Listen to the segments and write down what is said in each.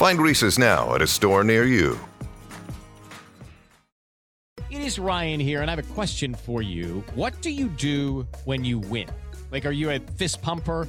Find Reese's now at a store near you. It is Ryan here, and I have a question for you. What do you do when you win? Like, are you a fist pumper?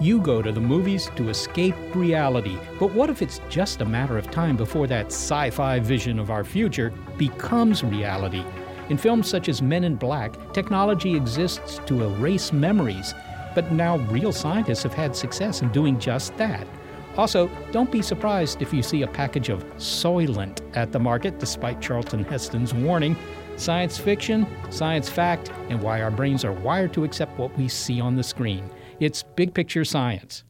You go to the movies to escape reality. But what if it's just a matter of time before that sci fi vision of our future becomes reality? In films such as Men in Black, technology exists to erase memories. But now real scientists have had success in doing just that. Also, don't be surprised if you see a package of Soylent at the market, despite Charlton Heston's warning. Science fiction, science fact, and why our brains are wired to accept what we see on the screen. It's big picture science.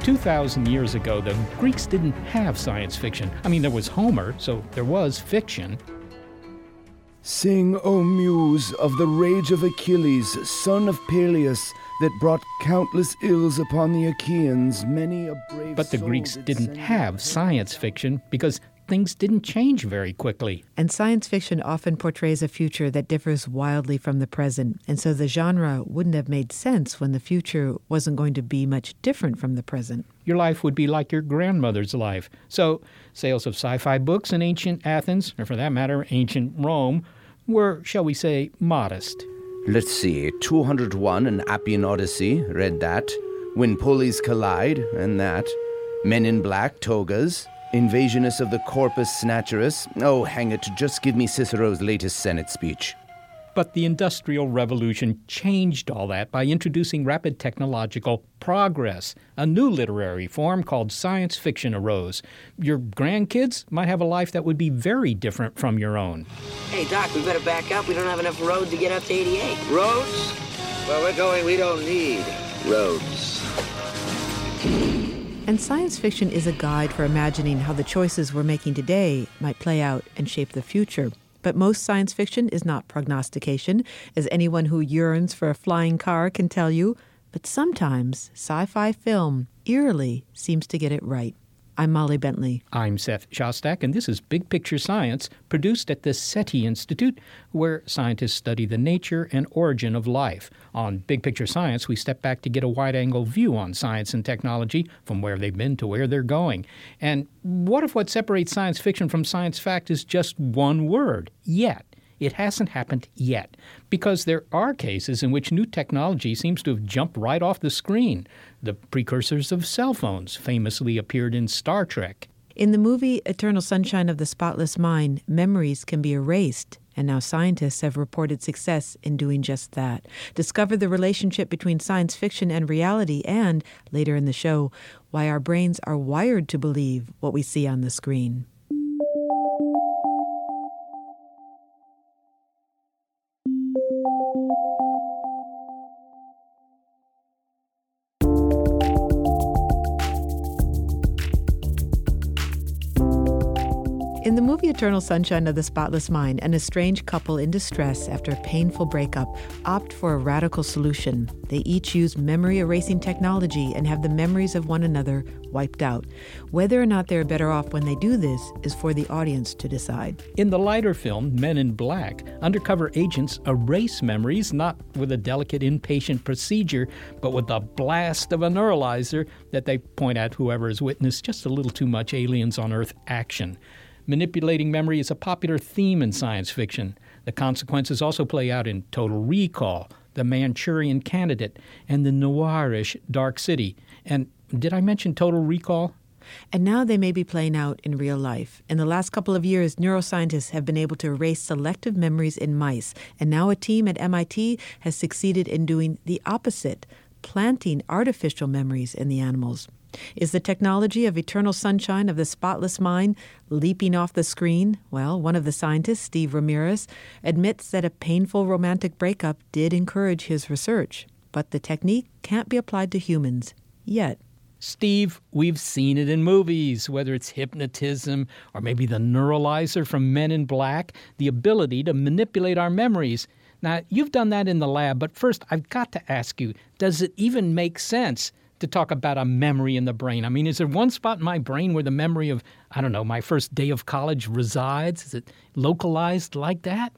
Two thousand years ago, the Greeks didn't have science fiction. I mean, there was Homer, so there was fiction. Sing, O Muse, of the rage of Achilles, son of Peleus, that brought countless ills upon the Achaeans, many a brave But the Greeks did didn't have science fiction because things didn't change very quickly. And science fiction often portrays a future that differs wildly from the present, and so the genre wouldn't have made sense when the future wasn't going to be much different from the present. Your life would be like your grandmother's life. So, sales of sci fi books in ancient Athens, or for that matter, ancient Rome, were, shall we say, modest. Let's see, 201 and Appian Odyssey, read that. When Pulleys Collide, and that. Men in Black, togas. Invasionist of the Corpus Snatcherus. Oh, hang it, just give me Cicero's latest Senate speech. But the Industrial Revolution changed all that by introducing rapid technological progress. A new literary form called science fiction arose. Your grandkids might have a life that would be very different from your own. Hey, Doc, we better back up. We don't have enough road to get up to 88. Roads? Where we're going, we don't need roads. And science fiction is a guide for imagining how the choices we're making today might play out and shape the future. But most science fiction is not prognostication, as anyone who yearns for a flying car can tell you. But sometimes sci fi film eerily seems to get it right. I'm Molly Bentley. I'm Seth Shostak, and this is Big Picture Science, produced at the SETI Institute, where scientists study the nature and origin of life. On Big Picture Science, we step back to get a wide angle view on science and technology, from where they've been to where they're going. And what if what separates science fiction from science fact is just one word? Yet. It hasn't happened yet, because there are cases in which new technology seems to have jumped right off the screen. The precursors of cell phones famously appeared in Star Trek. In the movie Eternal Sunshine of the Spotless Mind, memories can be erased, and now scientists have reported success in doing just that. Discover the relationship between science fiction and reality, and, later in the show, why our brains are wired to believe what we see on the screen. Thank you. In the movie Eternal Sunshine of the Spotless Mind, an estranged couple in distress after a painful breakup opt for a radical solution. They each use memory erasing technology and have the memories of one another wiped out. Whether or not they're better off when they do this is for the audience to decide. In the lighter film, Men in Black, undercover agents erase memories not with a delicate inpatient procedure, but with the blast of a neuralizer that they point at whoever has witnessed just a little too much aliens on Earth action. Manipulating memory is a popular theme in science fiction. The consequences also play out in Total Recall, The Manchurian Candidate, and the noirish Dark City. And did I mention Total Recall? And now they may be playing out in real life. In the last couple of years, neuroscientists have been able to erase selective memories in mice. And now a team at MIT has succeeded in doing the opposite, planting artificial memories in the animals. Is the technology of eternal sunshine of the spotless mind leaping off the screen? Well, one of the scientists, Steve Ramirez, admits that a painful romantic breakup did encourage his research. But the technique can't be applied to humans yet. Steve, we've seen it in movies, whether it's hypnotism or maybe the neuralizer from Men in Black, the ability to manipulate our memories. Now, you've done that in the lab, but first I've got to ask you does it even make sense to talk about a memory in the brain? I mean, is there one spot in my brain where the memory of, I don't know, my first day of college resides? Is it localized like that?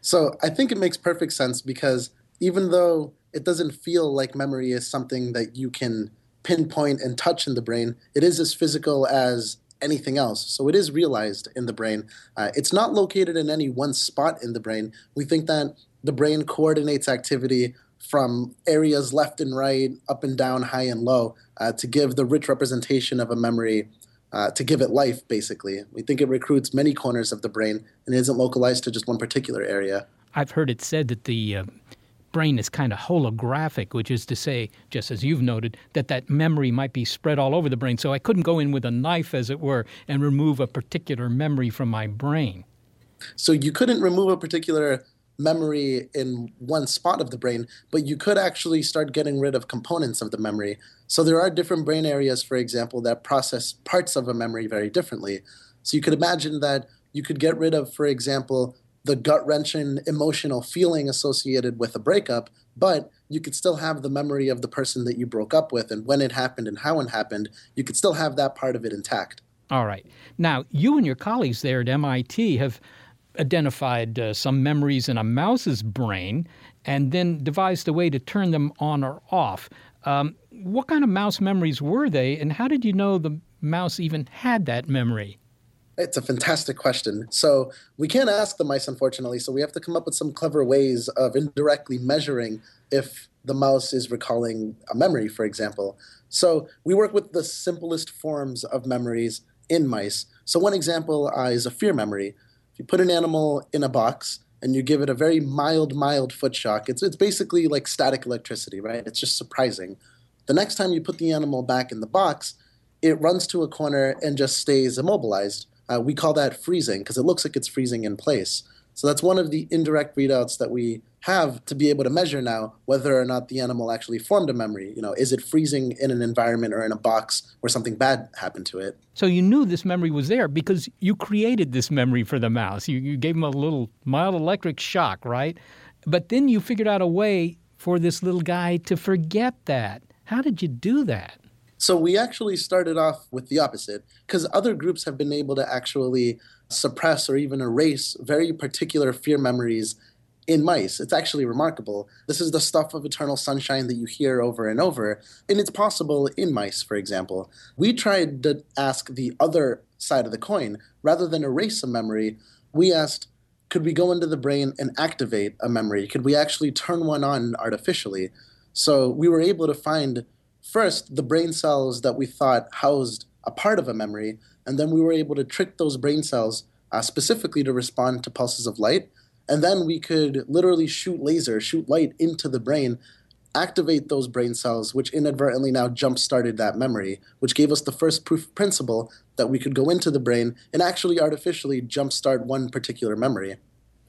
So I think it makes perfect sense because even though it doesn't feel like memory is something that you can pinpoint and touch in the brain, it is as physical as anything else. So it is realized in the brain. Uh, it's not located in any one spot in the brain. We think that the brain coordinates activity from areas left and right, up and down, high and low, uh, to give the rich representation of a memory, uh, to give it life, basically. We think it recruits many corners of the brain and isn't localized to just one particular area. I've heard it said that the uh, brain is kind of holographic, which is to say, just as you've noted, that that memory might be spread all over the brain. So I couldn't go in with a knife, as it were, and remove a particular memory from my brain. So you couldn't remove a particular memory in one spot of the brain, but you could actually start getting rid of components of the memory. So there are different brain areas, for example, that process parts of a memory very differently. So you could imagine that you could get rid of, for example, the gut wrenching emotional feeling associated with a breakup, but you could still have the memory of the person that you broke up with and when it happened and how it happened. You could still have that part of it intact. All right. Now, you and your colleagues there at MIT have identified uh, some memories in a mouse's brain and then devised a way to turn them on or off. Um, what kind of mouse memories were they, and how did you know the mouse even had that memory? It's a fantastic question. So we can't ask the mice, unfortunately. So we have to come up with some clever ways of indirectly measuring if the mouse is recalling a memory, for example. So we work with the simplest forms of memories in mice. So one example uh, is a fear memory. You put an animal in a box and you give it a very mild, mild foot shock, it's it's basically like static electricity, right? It's just surprising. The next time you put the animal back in the box, it runs to a corner and just stays immobilized. Uh, we call that freezing because it looks like it's freezing in place. So that's one of the indirect readouts that we have to be able to measure now whether or not the animal actually formed a memory. You know, is it freezing in an environment or in a box where something bad happened to it? So you knew this memory was there because you created this memory for the mouse. You, you gave him a little mild electric shock, right? But then you figured out a way for this little guy to forget that. How did you do that? So we actually started off with the opposite because other groups have been able to actually suppress or even erase very particular fear memories in mice. It's actually remarkable. This is the stuff of eternal sunshine that you hear over and over, and it's possible in mice, for example. We tried to ask the other side of the coin. Rather than erase a memory, we asked, could we go into the brain and activate a memory? Could we actually turn one on artificially? So we were able to find first the brain cells that we thought housed a part of a memory, and then we were able to trick those brain cells uh, specifically to respond to pulses of light. And then we could literally shoot laser, shoot light into the brain, activate those brain cells, which inadvertently now jump started that memory, which gave us the first proof principle that we could go into the brain and actually artificially jumpstart one particular memory.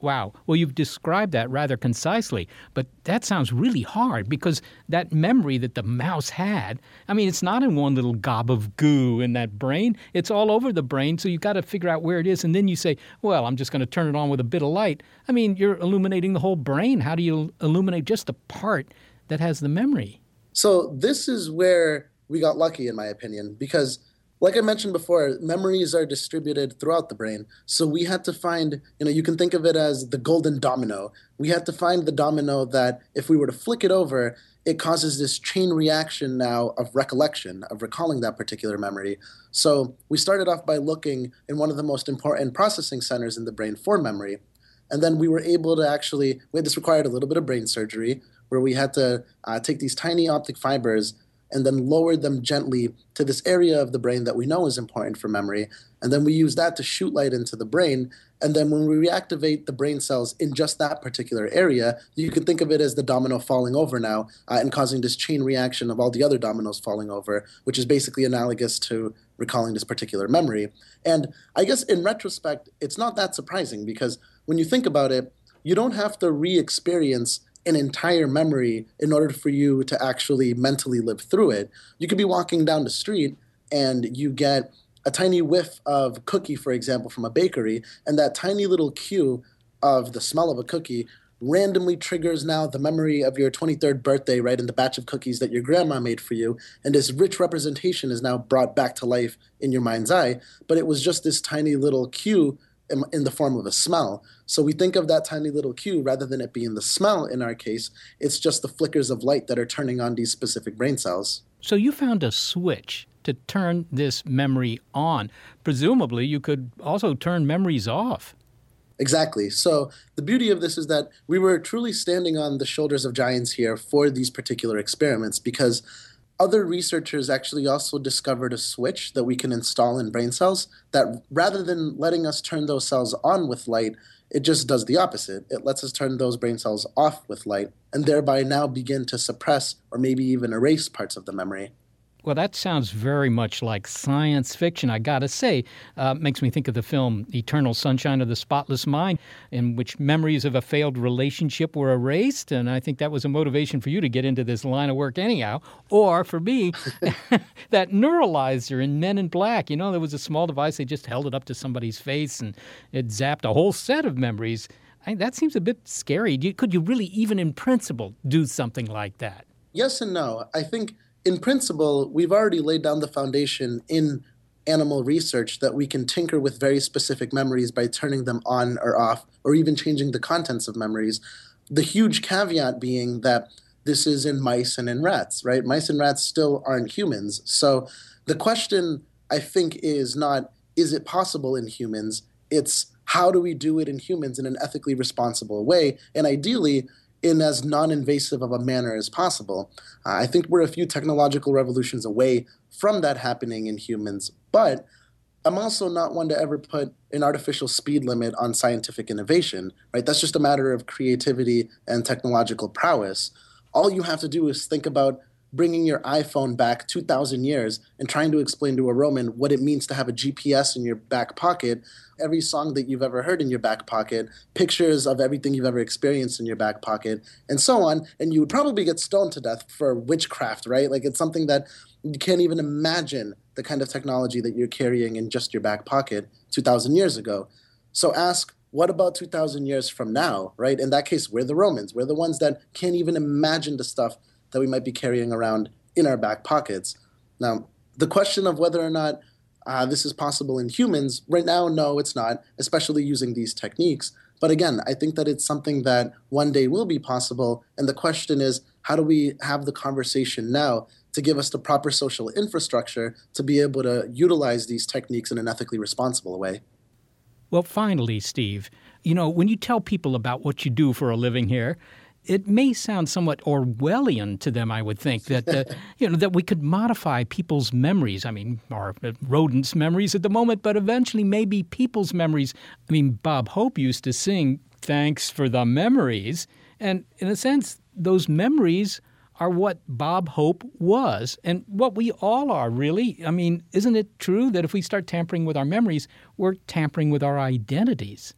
Wow. Well, you've described that rather concisely, but that sounds really hard because that memory that the mouse had, I mean, it's not in one little gob of goo in that brain. It's all over the brain, so you've got to figure out where it is. And then you say, well, I'm just going to turn it on with a bit of light. I mean, you're illuminating the whole brain. How do you illuminate just the part that has the memory? So, this is where we got lucky, in my opinion, because like I mentioned before, memories are distributed throughout the brain. So we had to find, you know, you can think of it as the golden domino. We had to find the domino that if we were to flick it over, it causes this chain reaction now of recollection, of recalling that particular memory. So we started off by looking in one of the most important processing centers in the brain for memory. And then we were able to actually, this required a little bit of brain surgery where we had to uh, take these tiny optic fibers and then lower them gently to this area of the brain that we know is important for memory. And then we use that to shoot light into the brain. And then when we reactivate the brain cells in just that particular area, you can think of it as the domino falling over now uh, and causing this chain reaction of all the other dominoes falling over, which is basically analogous to recalling this particular memory. And I guess in retrospect, it's not that surprising because when you think about it, you don't have to re experience an entire memory in order for you to actually mentally live through it. You could be walking down the street and you get a tiny whiff of cookie, for example, from a bakery, and that tiny little cue of the smell of a cookie randomly triggers now the memory of your 23rd birthday, right, and the batch of cookies that your grandma made for you. And this rich representation is now brought back to life in your mind's eye. But it was just this tiny little cue in, in the form of a smell. So we think of that tiny little cue rather than it being the smell in our case, it's just the flickers of light that are turning on these specific brain cells. So you found a switch to turn this memory on. Presumably, you could also turn memories off. Exactly. So the beauty of this is that we were truly standing on the shoulders of giants here for these particular experiments because other researchers actually also discovered a switch that we can install in brain cells that rather than letting us turn those cells on with light, it just does the opposite. It lets us turn those brain cells off with light and thereby now begin to suppress or maybe even erase parts of the memory. Well, that sounds very much like science fiction, I gotta say. Uh, makes me think of the film Eternal Sunshine of the Spotless Mind, in which memories of a failed relationship were erased. And I think that was a motivation for you to get into this line of work, anyhow. Or for me, that neuralizer in Men in Black. You know, there was a small device, they just held it up to somebody's face and it zapped a whole set of memories. I, that seems a bit scary. Could you really, even in principle, do something like that? Yes and no. I think in principle, we've already laid down the foundation in animal research that we can tinker with very specific memories by turning them on or off, or even changing the contents of memories. The huge caveat being that this is in mice and in rats, right? Mice and rats still aren't humans. So the question, I think, is not is it possible in humans? It's how do we do it in humans in an ethically responsible way? And ideally, in as non-invasive of a manner as possible. Uh, I think we're a few technological revolutions away from that happening in humans, but I'm also not one to ever put an artificial speed limit on scientific innovation, right? That's just a matter of creativity and technological prowess. All you have to do is think about bringing your iPhone back 2,000 years and trying to explain to a Roman what it means to have a GPS in your back pocket, every song that you've ever heard in your back pocket, pictures of everything you've ever experienced in your back pocket, and so on. And you would probably get stoned to death for witchcraft, right? Like it's something that you can't even imagine the kind of technology that you're carrying in just your back pocket 2,000 years ago. So ask, what about 2,000 years from now, right? In that case, we're the Romans. We're the ones that can't even imagine the stuff that we might be carrying around in our back pockets. Now, the question of whether or not uh, this is possible in humans, right now, no, it's not, especially using these techniques. But again, I think that it's something that one day will be possible. And the question is, how do we have the conversation now to give us the proper social infrastructure to be able to utilize these techniques in an ethically responsible way? Well, finally, Steve, you know, when you tell people about what you do for a living here, it may sound somewhat Orwellian to them, I would think, that uh, you know that we could modify people's memories. I mean, our uh, rodents' memories at the moment, but eventually maybe people's memories. I mean, Bob Hope used to sing "Thanks for the Memories," and in a sense, those memories are what Bob Hope was and what we all are, really. I mean, isn't it true that if we start tampering with our memories, we're tampering with our identities?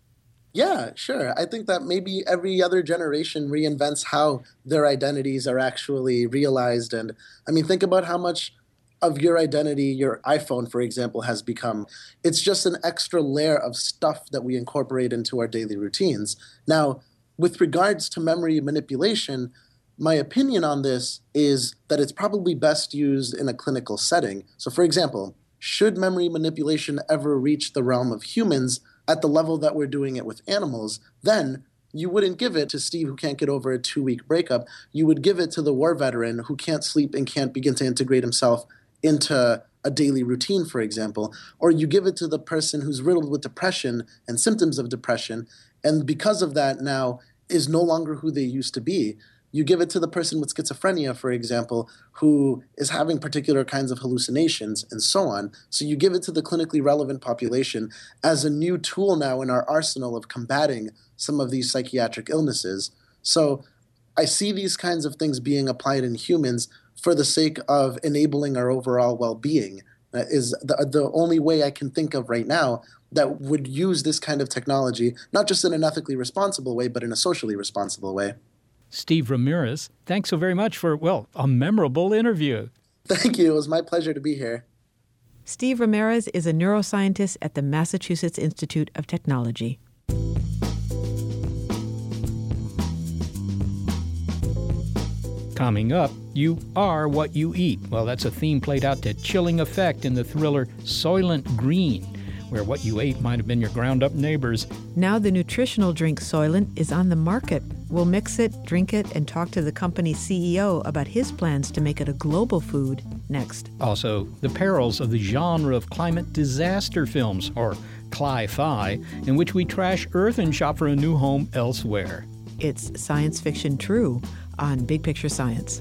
Yeah, sure. I think that maybe every other generation reinvents how their identities are actually realized. And I mean, think about how much of your identity your iPhone, for example, has become. It's just an extra layer of stuff that we incorporate into our daily routines. Now, with regards to memory manipulation, my opinion on this is that it's probably best used in a clinical setting. So, for example, should memory manipulation ever reach the realm of humans, at the level that we're doing it with animals, then you wouldn't give it to Steve who can't get over a two week breakup. You would give it to the war veteran who can't sleep and can't begin to integrate himself into a daily routine, for example. Or you give it to the person who's riddled with depression and symptoms of depression and because of that now is no longer who they used to be. You give it to the person with schizophrenia, for example, who is having particular kinds of hallucinations and so on. So you give it to the clinically relevant population as a new tool now in our arsenal of combating some of these psychiatric illnesses. So I see these kinds of things being applied in humans for the sake of enabling our overall well being. That is the, the only way I can think of right now that would use this kind of technology, not just in an ethically responsible way, but in a socially responsible way. Steve Ramirez, thanks so very much for, well, a memorable interview. Thank you. It was my pleasure to be here. Steve Ramirez is a neuroscientist at the Massachusetts Institute of Technology. Coming up, you are what you eat. Well, that's a theme played out to chilling effect in the thriller Soylent Green, where what you ate might have been your ground up neighbors. Now the nutritional drink Soylent is on the market. We'll mix it, drink it, and talk to the company's CEO about his plans to make it a global food next. Also, the perils of the genre of climate disaster films, or cli-fi, in which we trash Earth and shop for a new home elsewhere. It's science fiction true on Big Picture Science.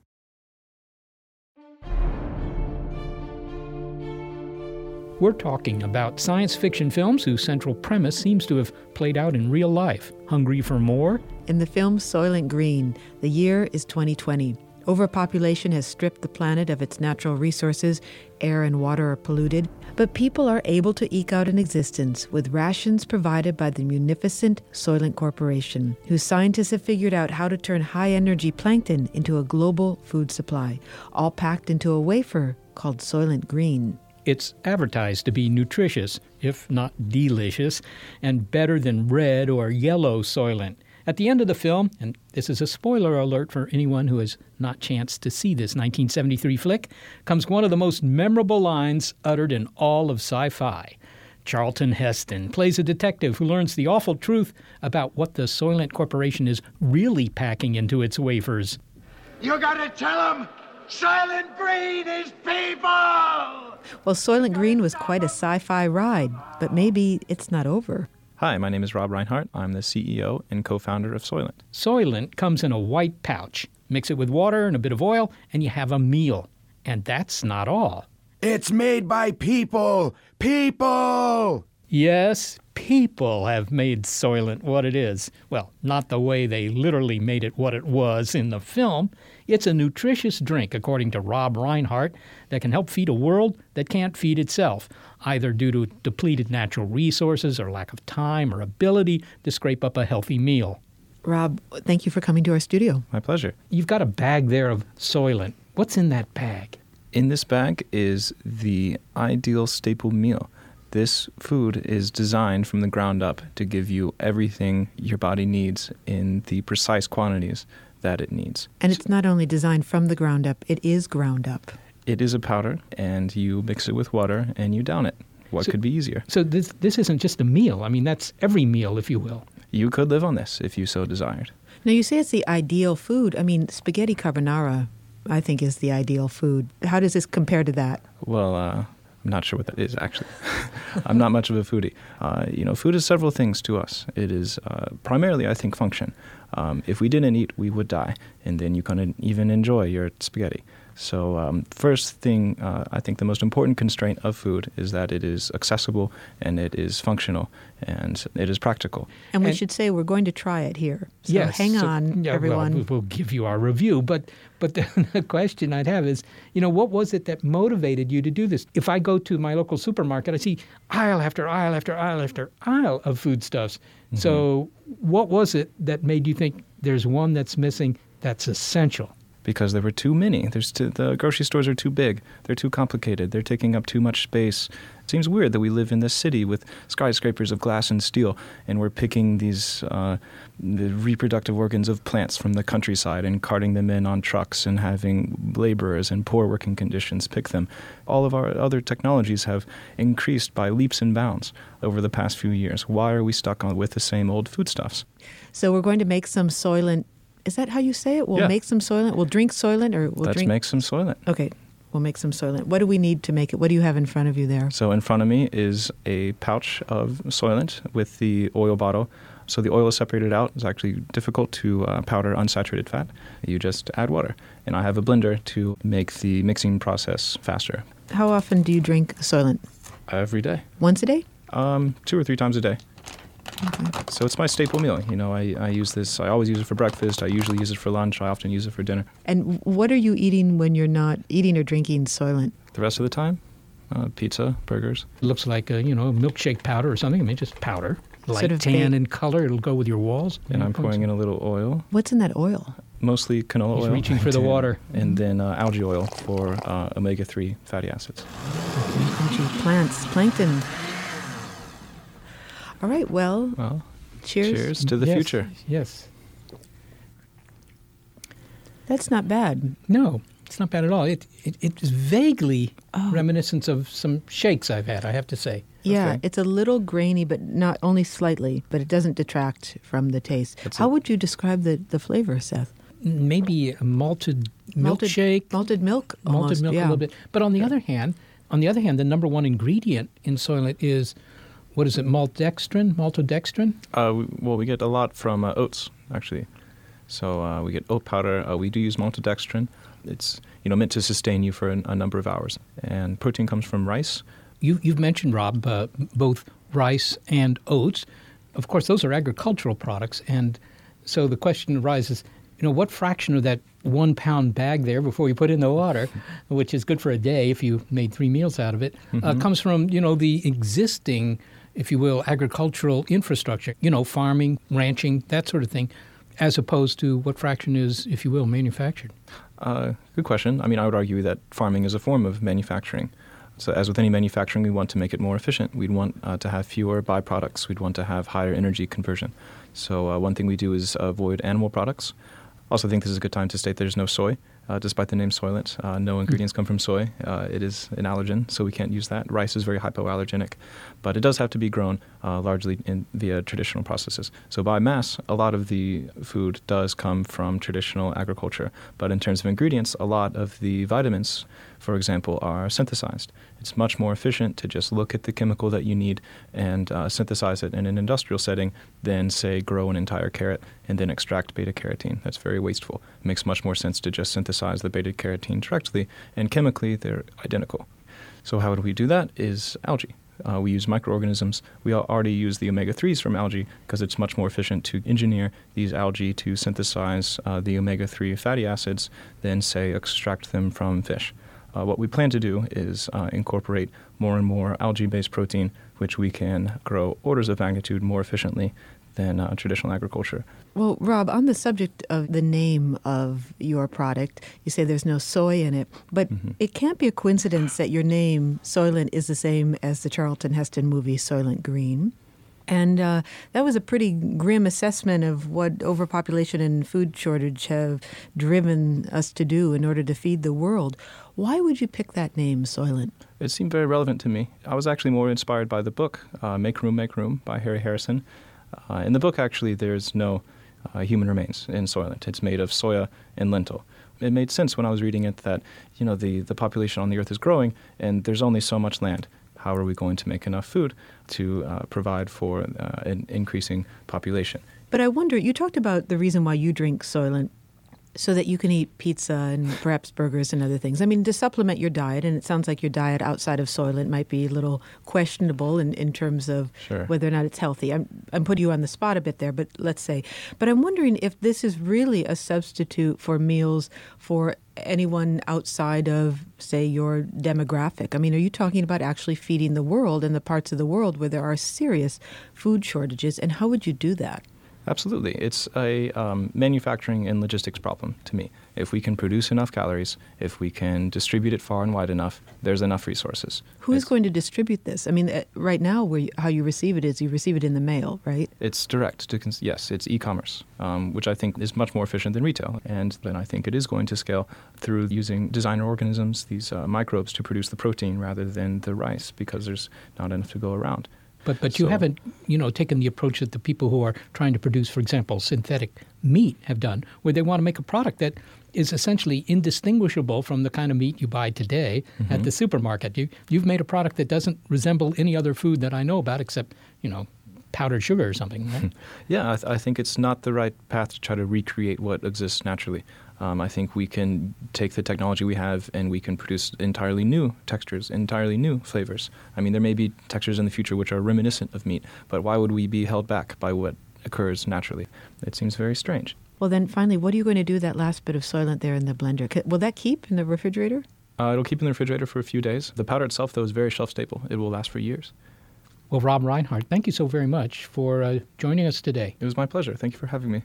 We're talking about science fiction films whose central premise seems to have played out in real life. Hungry for more? In the film Soylent Green, the year is 2020. Overpopulation has stripped the planet of its natural resources, air and water are polluted, but people are able to eke out an existence with rations provided by the munificent Soylent Corporation, whose scientists have figured out how to turn high energy plankton into a global food supply, all packed into a wafer called Soylent Green. It's advertised to be nutritious, if not delicious, and better than red or yellow Soylent. At the end of the film, and this is a spoiler alert for anyone who has not chanced to see this 1973 flick, comes one of the most memorable lines uttered in all of sci fi. Charlton Heston plays a detective who learns the awful truth about what the Soylent Corporation is really packing into its wafers. You gotta tell them Soylent Green is people! Well, Soylent Green was quite a sci fi ride, but maybe it's not over. Hi, my name is Rob Rhinehart. I'm the CEO and co founder of Soylent. Soylent comes in a white pouch. Mix it with water and a bit of oil, and you have a meal. And that's not all. It's made by people! People! Yes, people have made Soylent what it is. Well, not the way they literally made it what it was in the film. It's a nutritious drink, according to Rob Rhinehart, that can help feed a world that can't feed itself, either due to depleted natural resources or lack of time or ability to scrape up a healthy meal. Rob, thank you for coming to our studio. My pleasure. You've got a bag there of Soylent. What's in that bag? In this bag is the ideal staple meal. This food is designed from the ground up to give you everything your body needs in the precise quantities that it needs. And it's not only designed from the ground up, it is ground up. It is a powder, and you mix it with water and you down it. What So- could be easier? So this this isn't just a meal. I mean, that's every meal, if you will. You could live on this if you so desired. Now, you say it's the ideal food. I mean, spaghetti carbonara, I think, is the ideal food. How does this compare to that? Well, uh, I'm not sure what that is actually. I'm not much of a foodie. Uh, you know, food is several things to us. It is uh, primarily, I think, function. Um, if we didn't eat, we would die, and then you couldn't even enjoy your spaghetti. So, um, first thing, uh, I think the most important constraint of food is that it is accessible and it is functional and it is practical. And we should say we're going to try it here. So yes. hang so- on, yeah, everyone. Well, we'll give you our review, but but the, the question I'd have is, you know, what was it that motivated you to do this? If I go to my local supermarket, I see aisle after aisle after aisle after aisle of foodstuffs. Mm-hmm. So, what was it that made you think there's one that's missing that's essential. Because there were too many. There's too, the grocery stores are too big. They're too complicated. They're taking up too much space. It seems weird that we live in this city with skyscrapers of glass and steel, and we're picking these uh, the reproductive organs of plants from the countryside and carting them in on trucks and having laborers in poor working conditions pick them. All of our other technologies have increased by leaps and bounds over the past few years. Why are we stuck on with the same old foodstuffs? So we're going to make some Soylent. Is that how you say it? We'll Yeah. make some Soylent. We'll drink Soylent, or we'll Let's drink. make some Soylent. Okay, we'll make some Soylent. What do we need to make it? What do you have in front of you there? So in front of me is a pouch of Soylent with the oil bottle. So the oil is separated out. It's actually difficult to uh, powder unsaturated fat. You just add water. And I have a blender to make the mixing process faster. How often do you drink Soylent? Every day. Once a day? Um, two or three times a day. So it's my staple meal. You know, I, I use this, I always use it for breakfast. I usually use it for lunch. I often use it for dinner. And what are you eating when you're not eating or drinking Soylent? The rest of the time, uh, pizza, burgers. It looks like a, you know milkshake powder or something. I mean, just powder, light Sort of tan ba- in color. It'll go with your walls. And I'm pouring in a little oil. What's in that oil? mostly canola He's oil. reaching for the water. And then uh, algae oil for uh, omega 3 fatty acids. Algae, plants, plankton. All right. Well, Well, cheers. cheers to the Yes, future. Yes. That's not bad. No, it's not bad at all. It it, it is vaguely Oh. reminiscent of some shakes I've had. I have to say. Yeah, Okay. it's a little grainy, but not only slightly, but it doesn't detract from the taste. That's How it. would you describe the, the flavor, Seth? Maybe a malted Malted- milkshake, Malted milk? malted almost, milk yeah. a little bit. But on the other hand, on the other hand, the number one ingredient in Soylent is what is it? Maltodextrin, maltodextrin. Uh, we, well, we get a lot from uh, oats, actually. So uh, we get oat powder. Uh, we do use maltodextrin. It's you know meant to sustain you for an, a number of hours. And protein comes from rice. You, you've mentioned, Rob, uh, both rice and oats. Of course, those are agricultural products. And so the question arises, you know, what fraction of that one pound bag there before you put in the water, which is good for a day if you made three meals out of it, uh, comes from, you know, the existing, if you will, agricultural infrastructure, you know, farming, ranching, that sort of thing, as opposed to what fraction is, if you will, manufactured? Uh, good question. I mean, I would argue that farming is a form of manufacturing. So, as with any manufacturing, we want to make it more efficient. We'd want uh, to have fewer byproducts. We'd want to have higher energy conversion. So, uh, one thing we do is avoid animal products. Also, think this is a good time to state there's no soy, uh, despite the name Soylent. Uh, no ingredients come from soy. Uh, it is an allergen, so we can't use that. Rice is very hypoallergenic, but it does have to be grown uh, largely in, via traditional processes. So, by mass, a lot of the food does come from traditional agriculture, but in terms of ingredients, a lot of the vitamins, for example, are synthesized. It's much more efficient to just look at the chemical that you need and uh, synthesize it in an industrial setting than, say, grow an entire carrot and then extract beta carotene. That's very wasteful. It makes much more sense to just synthesize the beta carotene directly, and chemically, they're identical. So, how do we do that? Is algae. Uh, we use microorganisms. We already use the omega 3s from algae because it's much more efficient to engineer these algae to synthesize uh, the omega 3 fatty acids than, say, extract them from fish. Uh, what we plan to do is uh, incorporate more and more algae based protein, which we can grow orders of magnitude more efficiently than uh, traditional agriculture. Well, Rob, on the subject of the name of your product, you say there's no soy in it, but it can't be a coincidence that your name, Soylent, is the same as the Charlton Heston movie Soylent Green. And uh, that was a pretty grim assessment of what overpopulation and food shortage have driven us to do in order to feed the world. Why would you pick that name, Soylent? It seemed very relevant to me. I was actually more inspired by the book, uh, Make Room, Make Room by Harry Harrison. Uh, in the book, actually, there's no uh, human remains in Soylent. It's made of soya and lentil. It made sense when I was reading it that, you know, the, the population on the earth is growing and there's only so much land. How are we going to make enough food to uh, provide for uh, an increasing population? But I wonder, you talked about the reason why you drink Soylent so that you can eat pizza and perhaps burgers and other things. I mean, to supplement your diet, and it sounds like your diet outside of Soylent might be a little questionable in, in terms of Sure. whether or not it's healthy. I'm, I'm putting you on the spot a bit there, but let's say. But I'm wondering if this is really a substitute for meals for anyone outside of, say, your demographic. I mean, are you talking about actually feeding the world in the parts of the world where there are serious food shortages, and how would you do that? Absolutely. It's a um, manufacturing and logistics problem to me. If we can produce enough calories, if we can distribute it far and wide enough, there's enough resources. Who is going to distribute this? I mean, uh, right now, where you, how you receive it is you receive it in the mail, right? It's direct to cons- yes, it's e-commerce, um, which I think is much more efficient than retail, and then I think it is going to scale through using designer organisms, these uh, microbes, to produce the protein rather than the rice, because there's not enough to go around. But but you So- haven't you know taken the approach that the people who are trying to produce, for example, synthetic meat have done, where they want to make a product that is essentially indistinguishable from the kind of meat you buy today at Mhm. the supermarket. You you've made a product that doesn't resemble any other food that I know about, except you know powdered sugar or something. right? Yeah, I, th- I think it's not the right path to try to recreate what exists naturally. Um, I think we can take the technology we have and we can produce entirely new textures, entirely new flavors. I mean, there may be textures in the future which are reminiscent of meat, but why would we be held back by what occurs naturally? It seems very strange. Well, then finally, what are you going to do with that last bit of soylent there in the blender? Will that keep in the refrigerator? Uh, it'll keep in the refrigerator for a few days. The powder itself, though, is very shelf stable. It will last for years. Well, Rob Rhinehart, thank you so very much for uh, joining us today. It was my pleasure. Thank you for having me.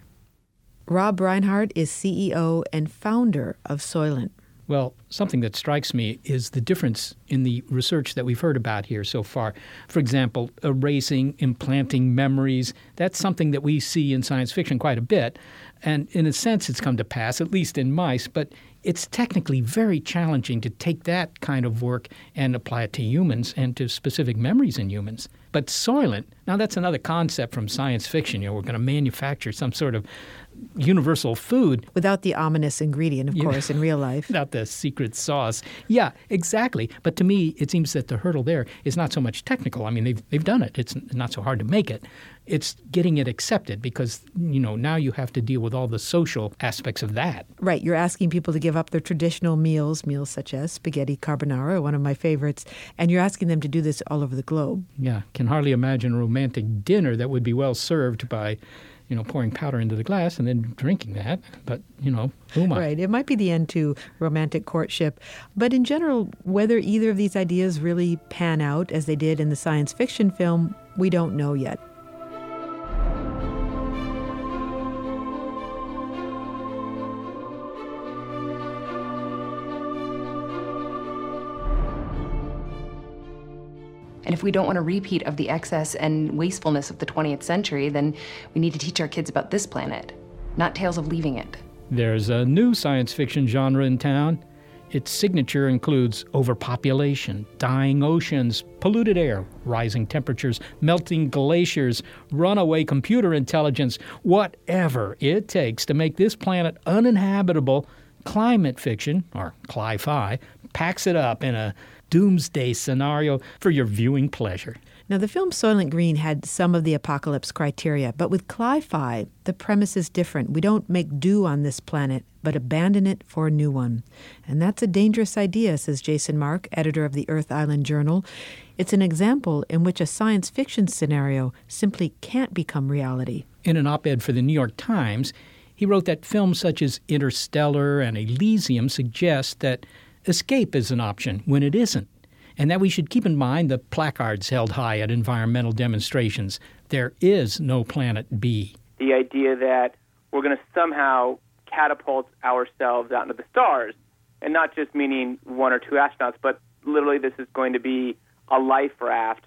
Rob Rhinehart is CEO and founder of Soylent. Well, something that strikes me is the difference in the research that we've heard about here so far. For example, erasing, implanting memories. That's something that we see in science fiction quite a bit. And in a sense, it's come to pass, at least in mice, but it's technically very challenging to take that kind of work and apply it to humans and to specific memories in humans. But Soylent, now that's another concept from science fiction. You know, we're going to manufacture some sort of universal food Without the ominous ingredient, of course, in real life. Not the secret sauce. Yeah, exactly. But to me, it seems that the hurdle there is not so much technical. I mean, they've, they've done it. It's not so hard to make it. It's getting it accepted because, you know, now you have to deal with all the social aspects of that. Right, you're asking people to give up their traditional meals, meals such as spaghetti carbonara, one of my favorites, and you're asking them to do this all over the globe. Yeah, can hardly imagine a romantic dinner that would be well served by, you know, pouring powder into the glass and then drinking that. But, you know? Right, it might be the end to romantic courtship, but in general, whether either of these ideas really pan out as they did in the science fiction film, we don't know yet. And if we don't want a repeat of the excess and wastefulness of the 20th century, then we need to teach our kids about this planet, not tales of leaving it. There's a new science fiction genre in town. Its signature includes overpopulation, dying oceans, polluted air, rising temperatures, melting glaciers, runaway computer intelligence, whatever it takes to make this planet uninhabitable. Climate fiction, or cli fi, packs it up in a doomsday scenario for your viewing pleasure. Now, the film Soylent Green had some of the apocalypse criteria, but with Cli-Fi, the premise is different. We don't make do on this planet, but abandon it for a new one. And that's a dangerous idea, says Jason Mark, editor of the Earth Island Journal. It's an example in which a science fiction scenario simply can't become reality. In an op ed for the New York Times, he wrote that films such as Interstellar and Elysium suggest that escape is an option when it isn't, and that we should keep in mind the placards held high at environmental demonstrations. There is no planet B. the idea that we're going to somehow catapult ourselves out into the stars, and not just meaning one or two astronauts, but literally this is going to be a life raft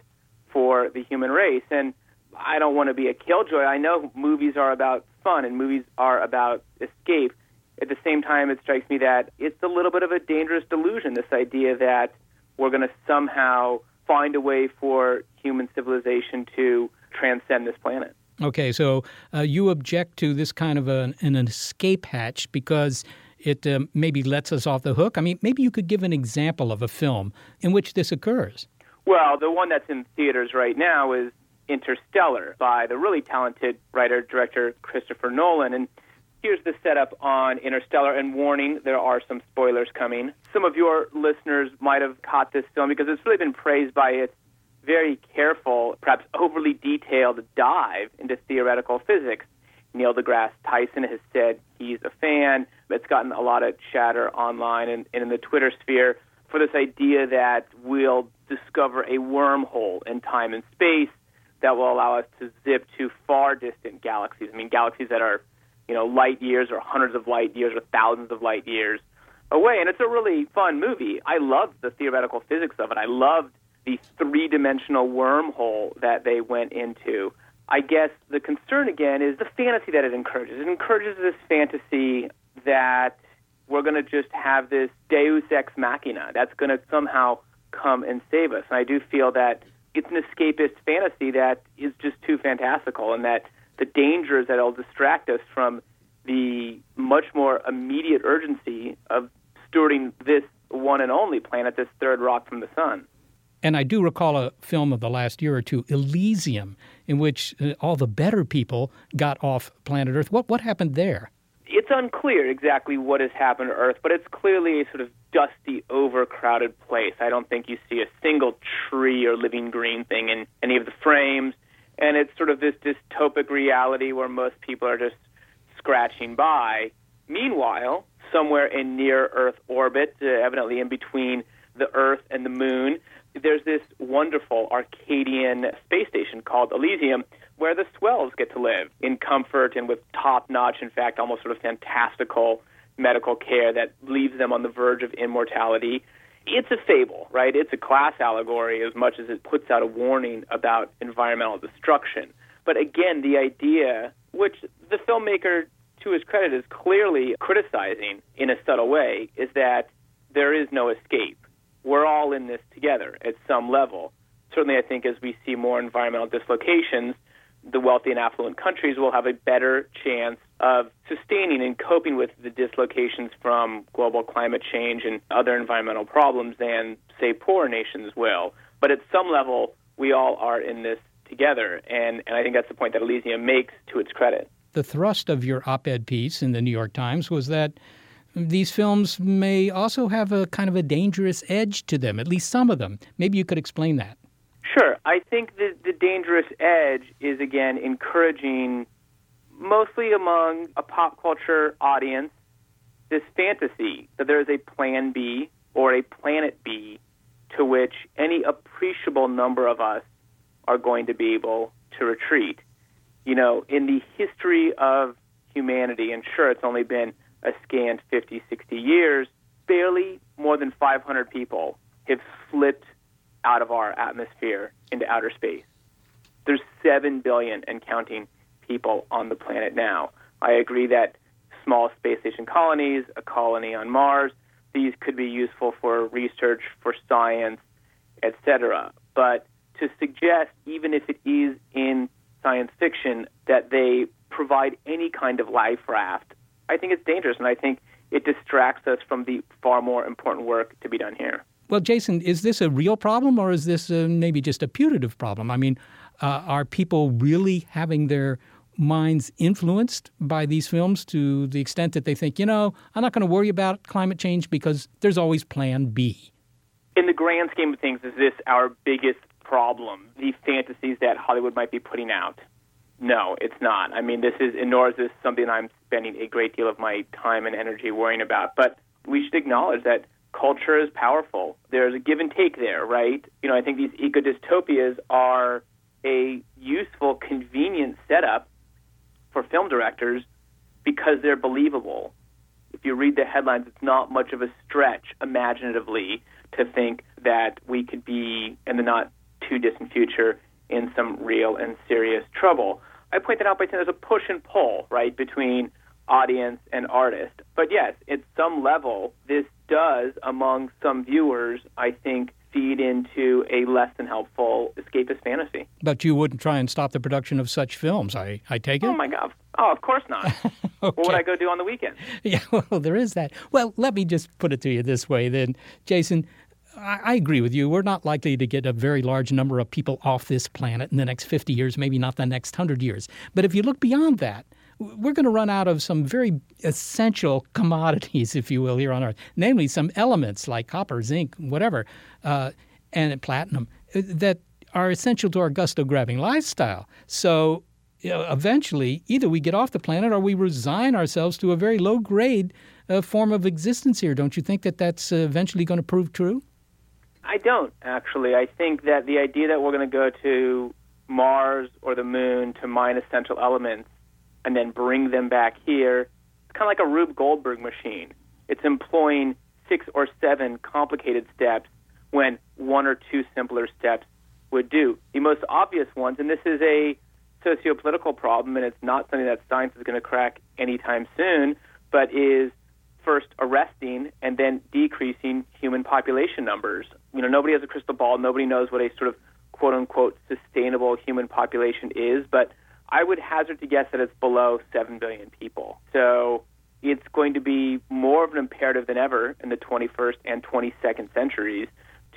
for the human race. And I don't want to be a killjoy. I know movies are about fun and movies are about escape. At the same time, it strikes me that it's a little bit of a dangerous delusion, this idea that we're going to somehow find a way for human civilization to transcend this planet. Okay, so uh, you object to this kind of an, an escape hatch because it uh, maybe lets us off the hook? I mean, maybe you could give an example of a film in which this occurs. Well, the one that's in theaters right now is Interstellar by the really talented writer director Christopher Nolan. And here's the setup on Interstellar. And warning, there are some spoilers coming. Some of your listeners might have caught this film because it's really been praised by its very careful, perhaps overly detailed dive into theoretical physics. Neil deGrasse Tyson has said he's a fan. It's gotten a lot of chatter online and, and in the Twitter sphere for this idea that we'll discover a wormhole in time and space, that will allow us to zip to far distant galaxies. I mean, galaxies that are, you know, light years or hundreds of light years or thousands of light years away. And it's a really fun movie. I loved the theoretical physics of it. I loved the three dimensional wormhole that they went into. I guess the concern again is the fantasy that it encourages. It encourages this fantasy that we're going to just have this deus ex machina that's going to somehow come and save us. And I do feel that it's an escapist fantasy that is just too fantastical and that the dangers that it'll distract us from the much more immediate urgency of stewarding this one and only planet, this third rock from the sun. And I do recall a film of the last year or two, Elysium, in which uh, all the better people got off planet Earth. What what happened there? It's unclear exactly what has happened to Earth, but it's clearly a sort of dusty, overcrowded place. I don't think you see a single tree or living green thing in any of the frames, and it's sort of this dystopic reality where most people are just scratching by. Meanwhile, somewhere in near Earth orbit, uh, evidently in between the Earth and the Moon, there's this wonderful Arcadian space station called Elysium where the swells get to live in comfort and with top notch, in fact, almost sort of fantastical medical care that leaves them on the verge of immortality. It's a fable, right? It's a class allegory as much as it puts out a warning about environmental destruction. But again, the idea, which the filmmaker, to his credit, is clearly criticizing in a subtle way, is that there is no escape. We're all in this together at some level. Certainly, I think as we see more environmental dislocations, the wealthy and affluent countries will have a better chance of sustaining and coping with the dislocations from global climate change and other environmental problems than, say, poor nations will. But at some level, we all are in this together. And, and I think that's the point that Elysium makes to its credit. The thrust of your op ed piece in the New York Times was that these films may also have a kind of a dangerous edge to them, at least some of them. Maybe you could explain that. Sure. I think the, the dangerous edge is, again, encouraging, mostly among a pop culture audience, this fantasy that there is a plan B or a planet B to which any appreciable number of us are going to be able to retreat. You know, in the history of humanity, and sure, it's only been a scant 50, 60 years, barely more than 500 people have slipped out of our atmosphere into outer space. There's 7 billion and counting people on the planet now. I agree that small space station colonies, a colony on Mars, these could be useful for research, for science, etc. But to suggest, even if it is in science fiction, that they provide any kind of life raft, I think it's dangerous, and I think it distracts us from the far more important work to be done here. Well, Jason, is this a real problem or is this uh, maybe just a putative problem? I mean, uh, are people really having their minds influenced by these films to the extent that they think, you know, I'm not going to worry about climate change because there's always plan B? In the grand scheme of things, is this our biggest problem? The fantasies that Hollywood might be putting out? No, it's not. I mean, this is, nor is this something I'm spending a great deal of my time and energy worrying about. But we should acknowledge that culture is powerful. There's a give and take there, right? You know, I think these eco dystopias are a useful, convenient setup for film directors because they're believable. If you read the headlines, it's not much of a stretch imaginatively to think that we could be in the not too distant future in some real and serious trouble. I point that out by saying there's a push and pull, right, between audience and artist. But yes, at some level, this does, among some viewers, I think, feed into a less than helpful escapist fantasy. But you wouldn't try and stop the production of such films, I, I take it? Oh, my God. Oh, of course not. okay. What would I go do on the weekend? Yeah, well, there is that. Well, let me just put it to you this way then. Jason, I, I agree with you. We're not likely to get a very large number of people off this planet in the next 50 years, maybe not the next 100 years. But if you look beyond that, we're going to run out of some very essential commodities, if you will, here on Earth, namely some elements like copper, zinc, whatever, uh, and platinum uh, that are essential to our gusto grabbing lifestyle. So you know, eventually, either we get off the planet or we resign ourselves to a very low grade uh, form of existence here. Don't you think that that's uh, eventually going to prove true? I don't, actually. I think that the idea that we're going to go to Mars or the moon to mine essential elements and then bring them back here. It's kind of like a Rube Goldberg machine. It's employing six or seven complicated steps when one or two simpler steps would do. The most obvious ones, and this is a socio-political problem, and it's not something that science is going to crack anytime soon, but is first arresting and then decreasing human population numbers. You know, nobody has a crystal ball. Nobody knows what a sort of quote unquote sustainable human population is, but I would hazard to guess that it's below 7 billion people. So it's going to be more of an imperative than ever in the 21st and 22nd centuries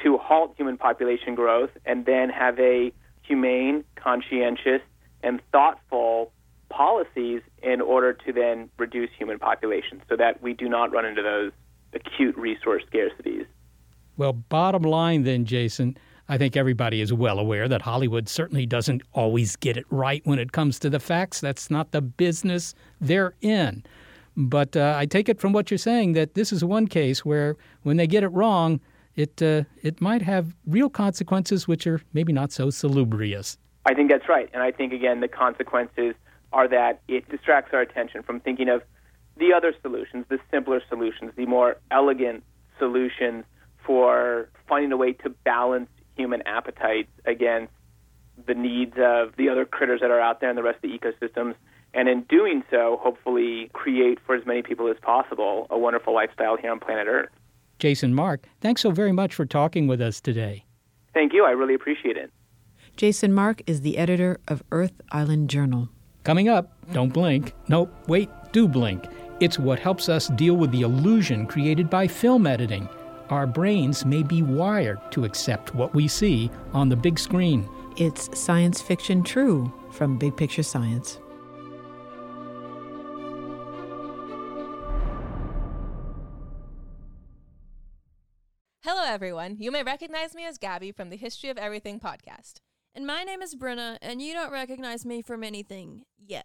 to halt human population growth and then have a humane, conscientious, and thoughtful policies in order to then reduce human population so that we do not run into those acute resource scarcities. Well, bottom line then, Jason, I think everybody is well aware that Hollywood certainly doesn't always get it right when it comes to the facts. That's not the business they're in. But uh, I take it from what you're saying that this is one case where when they get it wrong, it uh, it might have real consequences which are maybe not so salubrious. I think that's right, and I think again the consequences are that it distracts our attention from thinking of the other solutions, the simpler solutions, the more elegant solutions for finding a way to balance human appetites against the needs of the other critters that are out there and the rest of the ecosystems. And in doing so, hopefully create for as many people as possible a wonderful lifestyle here on planet Earth. Jason Mark, thanks so very much for talking with us today. Thank you. I really appreciate it. Jason Mark is the editor of Earth Island Journal. Coming up, don't blink. Nope, wait, do blink. It's what helps us deal with the illusion created by film editing. Our brains may be wired to accept what we see on the big screen. It's Science Fiction True from Big Picture Science. Hello, everyone. You may recognize me as Gabby from the History of Everything podcast. And my name is Brenna, and you don't recognize me from anything yet.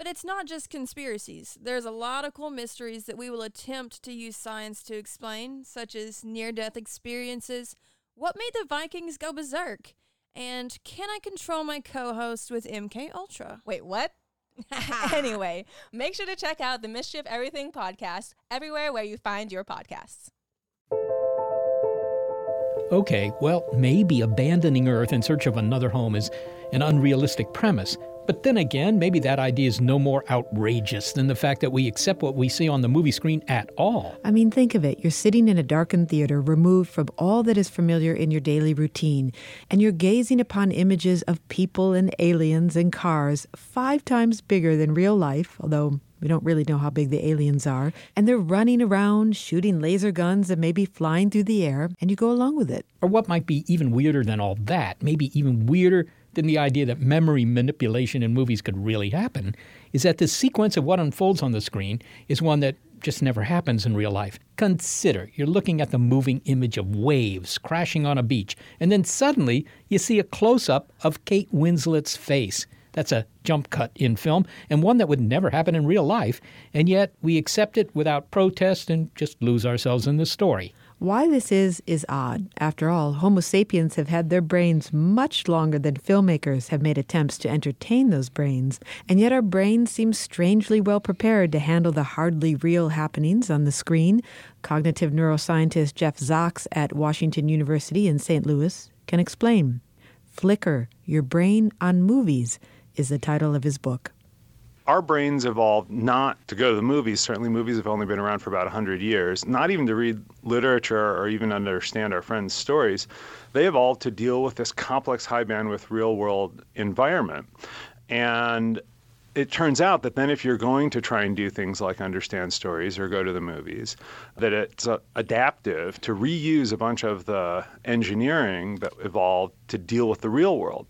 But it's not just conspiracies. There's a lot of cool mysteries that we will attempt to use science to explain, such as near death experiences, what made the Vikings go berserk, and can I control my co host with MK Ultra? Wait, what? anyway, make sure to check out the Mystery of Everything podcast everywhere where you find your podcasts. Okay, well, maybe abandoning Earth in search of another home is an unrealistic premise. But then again, maybe that idea is no more outrageous than the fact that we accept what we see on the movie screen at all. I mean, think of it. You're sitting in a darkened theater, removed from all that is familiar in your daily routine, and you're gazing upon images of people and aliens and cars five times bigger than real life, although we don't really know how big the aliens are. And they're running around, shooting laser guns, and maybe flying through the air, and you go along with it. Or what might be even weirder than all that, maybe even weirder than the idea that memory manipulation in movies could really happen, is that the sequence of what unfolds on the screen is one that just never happens in real life. Consider you're looking at the moving image of waves crashing on a beach, and then suddenly you see a close up of Kate Winslet's face. That's a jump cut in film, and one that would never happen in real life, and yet we accept it without protest and just lose ourselves in the story. Why this is, is odd. After all, Homo sapiens have had their brains much longer than filmmakers have made attempts to entertain those brains, and yet our brains seem strangely well prepared to handle the hardly real happenings on the screen. Cognitive neuroscientist Jeff Zacks at Washington University in St. Louis can explain. Flicker Your Brain on Movies is the title of his book our brains evolved not to go to the movies. Certainly, movies have only been around for about 100 years, not even to read literature or even understand our friends' stories. They evolved to deal with this complex, high bandwidth, real world environment. And it turns out that then if you're going to try and do things like understand stories or go to the movies, that it's uh, adaptive to reuse a bunch of the engineering that evolved to deal with the real world.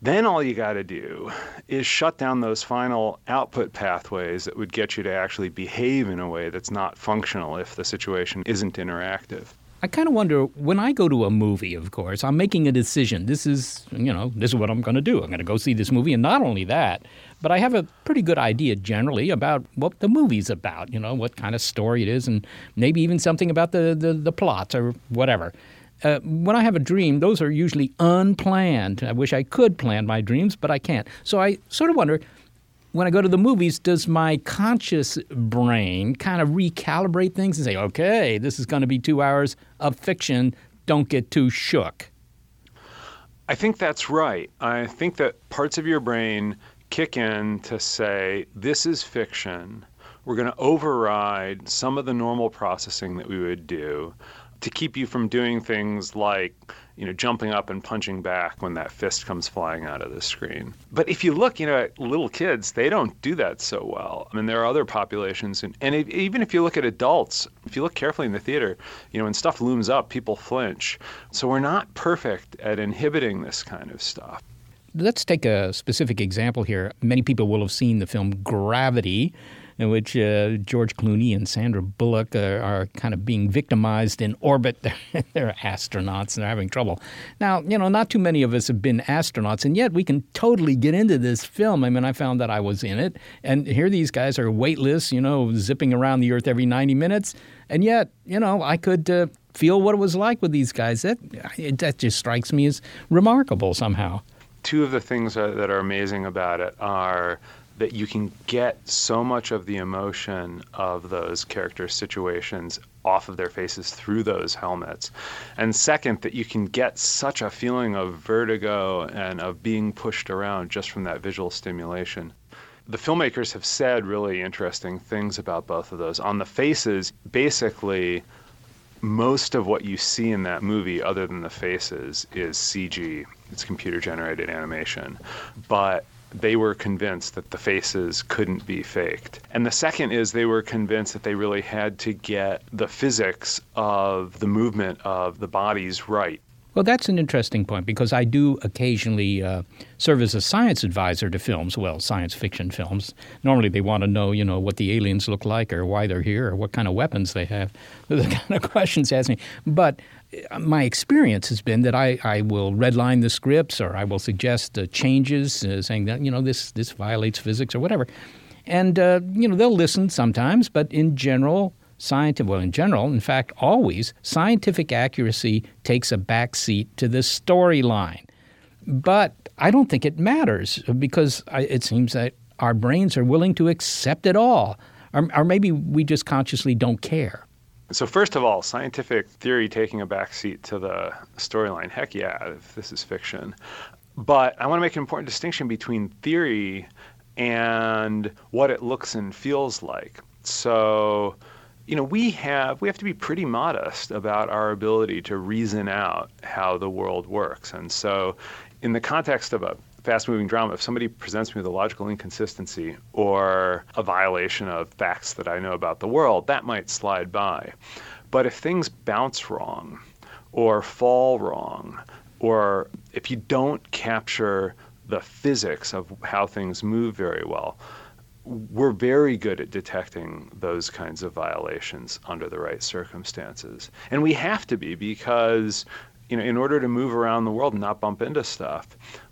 Then all you got to do is shut down those final output pathways that would get you to actually behave in a way that's not functional if the situation isn't interactive. I kind of wonder when I go to a movie, of course, I'm making a decision. This is, you know, this is what I'm going to do. I'm going to go see this movie. And not only that, but I have a pretty good idea generally about what the movie's about, you know, what kind of story it is, and maybe even something about the, the, the plot or whatever. Uh, when I have a dream, those are usually unplanned. I wish I could plan my dreams, but I can't. So I sort of wonder when I go to the movies, does my conscious brain kind of recalibrate things and say, okay, this is going to be two hours of fiction, don't get too shook? I think that's right. I think that parts of your brain kick in to say, this is fiction. We're going to override some of the normal processing that we would do to keep you from doing things like you know jumping up and punching back when that fist comes flying out of the screen. But if you look you know at little kids they don't do that so well. I mean there are other populations and, and even if you look at adults if you look carefully in the theater you know when stuff looms up people flinch. So we're not perfect at inhibiting this kind of stuff. Let's take a specific example here. Many people will have seen the film gravity in which uh, George Clooney and Sandra Bullock are, are, kind of being victimized in orbit. They're, they're astronauts and they're having trouble. Now, you know, not too many of us have been astronauts, and yet we can totally get into this film. I mean, I found that I was in it, and here these guys are weightless, you know, zipping around the Earth every 90 minutes, and yet, you know, I could. Uh, feel what it was like with these guys. That that just strikes me as remarkable somehow. Two of the things that are amazing about it are that you can get so much of the emotion of those character situations off of their faces through those helmets. And second, that you can get such a feeling of vertigo and of being pushed around just from that visual stimulation. The filmmakers have said really interesting things about both of those. On the faces, basically, most of what you see in that movie, other than the faces, is CG. It's computer generated animation. But they were convinced that the faces couldn't be faked. And the second is they were convinced that they really had to get the physics of the movement of the bodies right. Well, that's an interesting point because I do occasionally uh, serve as a science advisor to films, well, science fiction films. Normally they want to know, you know, what the aliens look like or why they're here or what kind of weapons they have. the kind of questions asked me. But my experience has been that I, I will redline the scripts or I will suggest uh, changes, uh, saying that you know this this violates physics or whatever, and uh, you know they'll listen sometimes, but in general, scientific well in general, in fact, always scientific accuracy takes a back seat to the storyline. But I don't think it matters because I, it seems that our brains are willing to accept it all, or, or maybe we just consciously don't care. So first of all, scientific theory taking a backseat to the storyline. Heck yeah, if this is fiction. But I want to make an important distinction between theory and what it looks and feels like. So, you know, we have we have to be pretty modest about our ability to reason out how the world works. And so, in the context of a fast moving drama, if somebody presents me with a logical inconsistency or a violation of facts that I know about the world, that might slide by. But if things bounce wrong or fall wrong, or if you don't capture the physics of how things move very well, we're very good at detecting those kinds of violations under the right circumstances. And we have to be because you know, in order to move around the world and not bump into stuff,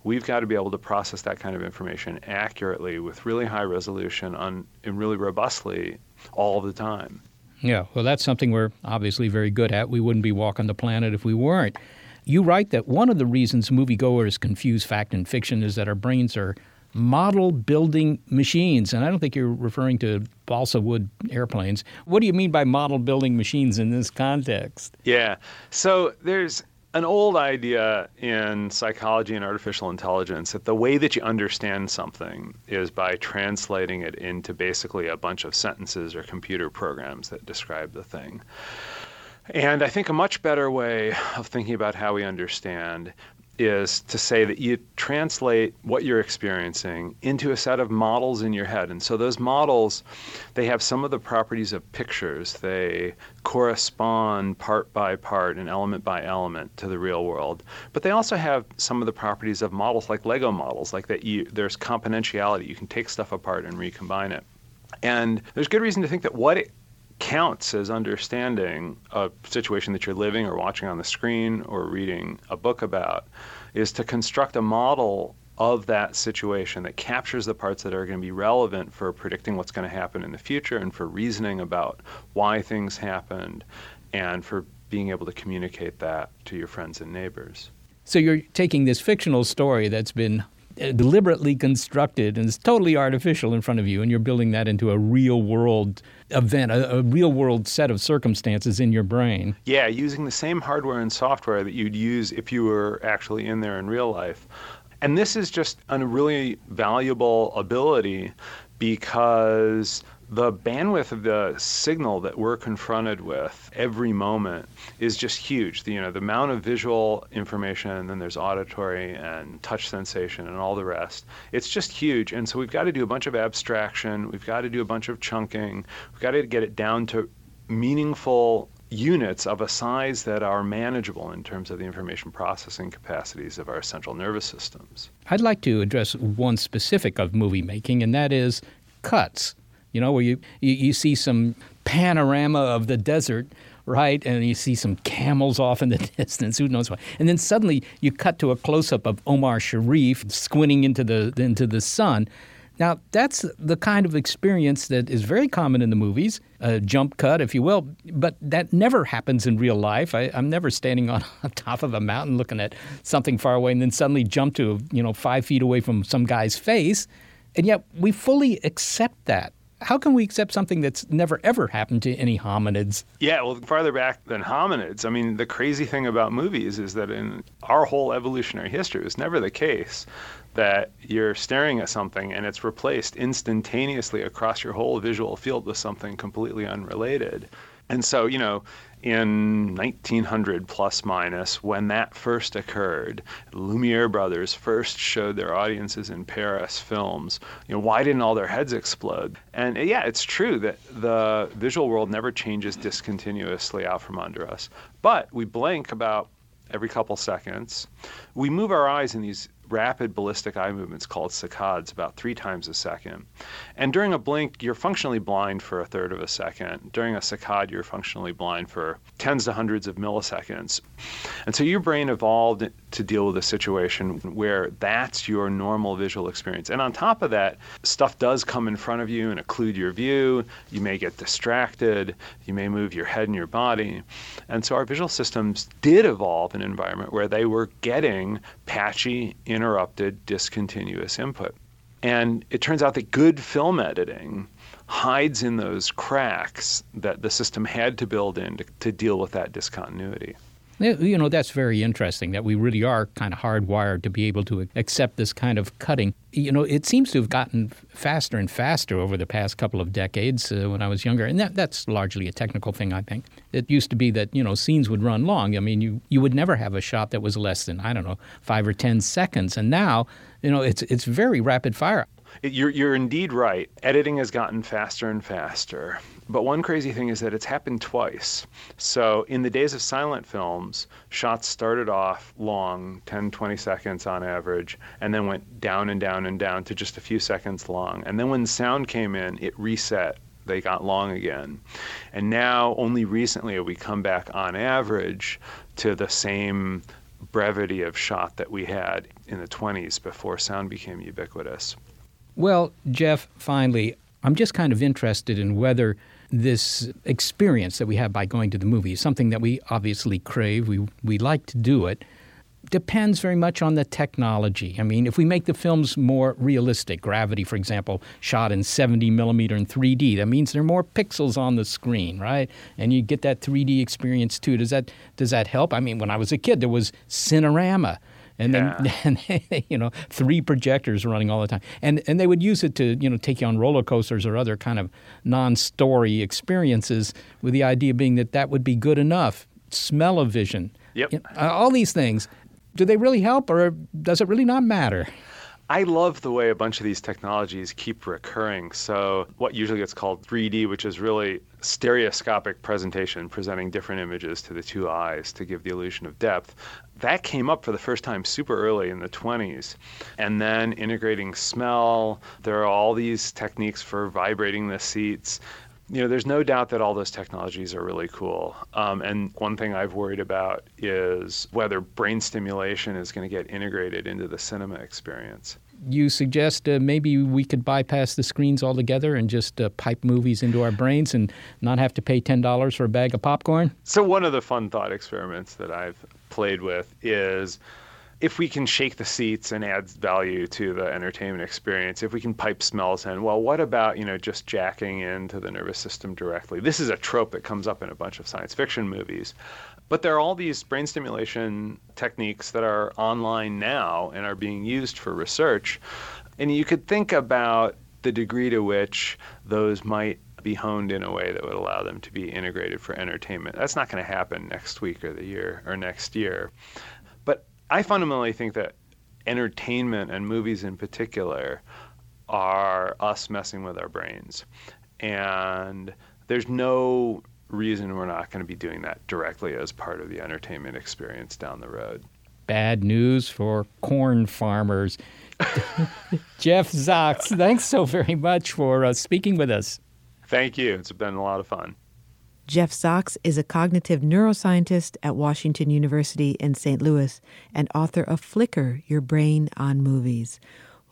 we've got to be able to process that kind of information accurately with really high resolution on, and really robustly all the time. Yeah, well, that's something we're obviously very good at. We wouldn't be walking the planet if we weren't. You write that one of the reasons moviegoers confuse fact and fiction is that our brains are model building machines. And I don't think you're referring to balsa wood airplanes. What do you mean by model building machines in this context? Yeah. So there's an old idea in psychology and artificial intelligence that the way that you understand something is by translating it into basically a bunch of sentences or computer programs that describe the thing. And I think a much better way of thinking about how we understand is to say that you translate what you're experiencing into a set of models in your head. And so those models, they have some of the properties of pictures. They correspond part by part and element by element to the real world. But they also have some of the properties of models like Lego models, like that you, there's componentiality. You can take stuff apart and recombine it. And there's good reason to think that what it counts as understanding a situation that you're living or watching on the screen or reading a book about is to construct a model of that situation that captures the parts that are going to be relevant for predicting what's going to happen in the future and for reasoning about why things happened and for being able to communicate that to your friends and neighbors. So you're taking this fictional story that's been Uh, deliberately constructed and it's totally artificial in front of you, and you're building that into a real world event, a, a, real world set of circumstances in your brain. Yeah, using the same hardware and software that you'd use if you were actually in there in real life. And this is just a really valuable ability because the bandwidth of the signal that we're confronted with every moment is just huge. The, you know, the amount of visual information, and then there's auditory and touch sensation and all the rest. It's just huge. And so we've got to do a bunch of abstraction. We've got to do a bunch of chunking. We've got to get it down to meaningful units of a size that are manageable in terms of the information processing capacities of our central nervous systems. I'd like to address one specific of movie making, and that is cuts you know, where you, you, you see some panorama of the desert right? And you see some camels off in the distance. Who knows why? And then suddenly you cut to a close up of Omar Sharif squinting into the into the sun. Now that's the kind of experience that is very common in the movies, a jump cut, if you will. But that never happens in real life. I, am never standing on, on top of a mountain looking at something far away and then suddenly jump to you know five feet away from some guy's face. And yet we fully accept that how can we accept something that's never ever happened to any hominids? Yeah, well, farther back than hominids. I mean, the crazy thing about movies is that in our whole evolutionary history, it was never the case that you're staring at something and it's replaced instantaneously across your whole visual field with something completely unrelated. And so, you know, in 1900 plus minus, when that first occurred, Lumiere brothers first showed their audiences in Paris films. You know, why didn't all their heads explode? And uh, yeah, it's true that the visual world never changes discontinuously out from under us. But we blink about every couple seconds. We move our eyes in these rapid ballistic eye movements called saccades about three times a second. And during a blink, you're functionally blind for a third of a second. During a saccade, you're functionally blind for tens to hundreds of milliseconds. And so your brain evolved to deal with a situation where that's your normal visual experience. And on top of that, stuff does come in front of you and occlude your view. You may get distracted. You may move your head and your body. And so our visual systems did evolve in an environment where they were getting patchy, interrupted, discontinuous input. And it turns out that good film editing hides in those cracks that the system had to build in to, to deal with that discontinuity. You know, that's very interesting that we really are kind of hardwired to be able to accept this kind of cutting. You know, it seems to have gotten faster and faster over the past couple of decades uh, when I was younger. And that, that's largely a technical thing, I think. It used to be that, you know, scenes would run long. I mean, you, you would never have a shot that was less than, I don't know, five or 10 seconds. And now, you know, it's, it's very rapid fire. You're, you're indeed right. Editing has gotten faster and faster. But one crazy thing is that it's happened twice. So, in the days of silent films, shots started off long, 10, 20 seconds on average, and then went down and down and down to just a few seconds long. And then when sound came in, it reset. They got long again. And now, only recently, we come back on average to the same brevity of shot that we had in the 20s before sound became ubiquitous. Well, Jeff, finally, I'm just kind of interested in whether this experience that we have by going to the movies, something that we obviously crave, we, we like to do it, depends very much on the technology. I mean, if we make the films more realistic, Gravity, for example, shot in 70 millimeter in 3D, that means there are more pixels on the screen, right? And you get that 3D experience too. Does that does that help? I mean, when I was a kid, there was Cinerama and then yeah. and you know three projectors running all the time and and they would use it to you know take you on roller coasters or other kind of non-story experiences with the idea being that that would be good enough smell of vision yep. You know, all these things do they really help or does it really not matter? I love the way a bunch of these technologies keep recurring. So, what usually gets called 3D, which is really stereoscopic presentation, presenting different images to the two eyes to give the illusion of depth, that came up for the first time super early in the 20s. And then integrating smell, there are all these techniques for vibrating the seats you know, there's no doubt that all those technologies are really cool. Um, and one thing I've worried about is whether brain stimulation is going to get integrated into the cinema experience. You suggest uh, maybe we could bypass the screens altogether and just uh, pipe movies into our brains and not have to pay $10 for a bag of popcorn? So, one of the fun thought experiments that I've played with is if we can shake the seats and add value to the entertainment experience, if we can pipe smells in, well, what about, you know, just jacking into the nervous system directly? This is a trope that comes up in a bunch of science fiction movies. But there are all these brain stimulation techniques that are online now and are being used for research. And you could think about the degree to which those might be honed in a way that would allow them to be integrated for entertainment. That's not going to happen next week or the year or next year. But I fundamentally think that entertainment and movies in particular are us messing with our brains. And there's no reason we're not going to be doing that directly as part of the entertainment experience down the road. Bad news for corn farmers. Jeff Zacks, thanks so very much for uh, speaking with us. Thank you. It's been a lot of fun. Jeff Zacks is a cognitive neuroscientist at Washington University in St. Louis and author of Flicker Your Brain on Movies.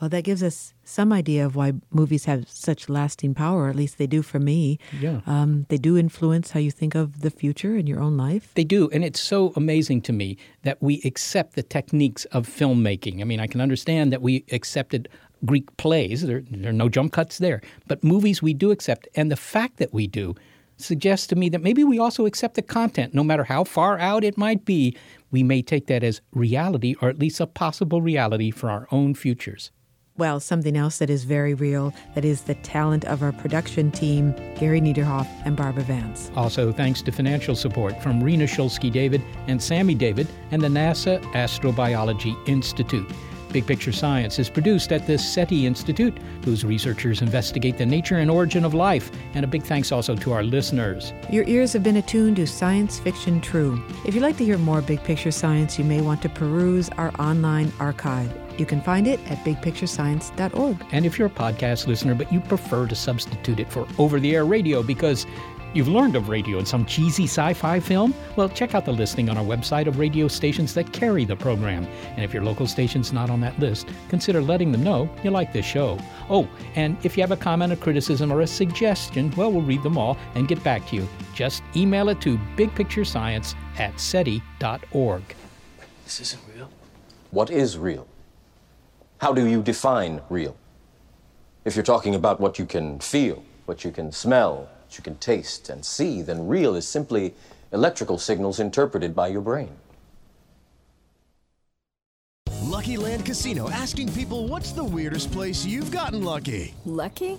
Well, that gives us some idea of why movies have such lasting power, at least they do for me. Yeah. Um, they do influence how you think of the future in your own life. They do. And it's so amazing to me that we accept the techniques of filmmaking. I mean, I can understand that we accepted Greek plays, there, there are no jump cuts there. But movies we do accept. And the fact that we do suggests to me that maybe we also accept the content, no matter how far out it might be. We may take that as reality, or at least a possible reality for our own futures. Well, something else that is very real, that is the talent of our production team, Gary Niederhoff and Barbara Vance. Also, thanks to financial support from Rena Shulsky David and Sammy David and the NASA Astrobiology Institute. Big Picture Science is produced at the SETI Institute, whose researchers investigate the nature and origin of life. And a big thanks also to our listeners. Your ears have been attuned to Science Fiction True. If you'd like to hear more Big Picture Science, you may want to peruse our online archive. You can find it at bigpicturescience.org. And if you're a podcast listener, but you prefer to substitute it for over the air radio because You've learned of radio in some cheesy sci fi film? Well, check out the listing on our website of radio stations that carry the program. And if your local station's not on that list, consider letting them know you like this show. Oh, and if you have a comment, a criticism, or a suggestion, well, we'll read them all and get back to you. Just email it to bigpicturescience at SETI.org. This isn't real. What is real? How do you define real? If you're talking about what you can feel, what you can smell, you can taste and see, then real is simply electrical signals interpreted by your brain. Lucky Land Casino asking people what's the weirdest place you've gotten lucky? Lucky?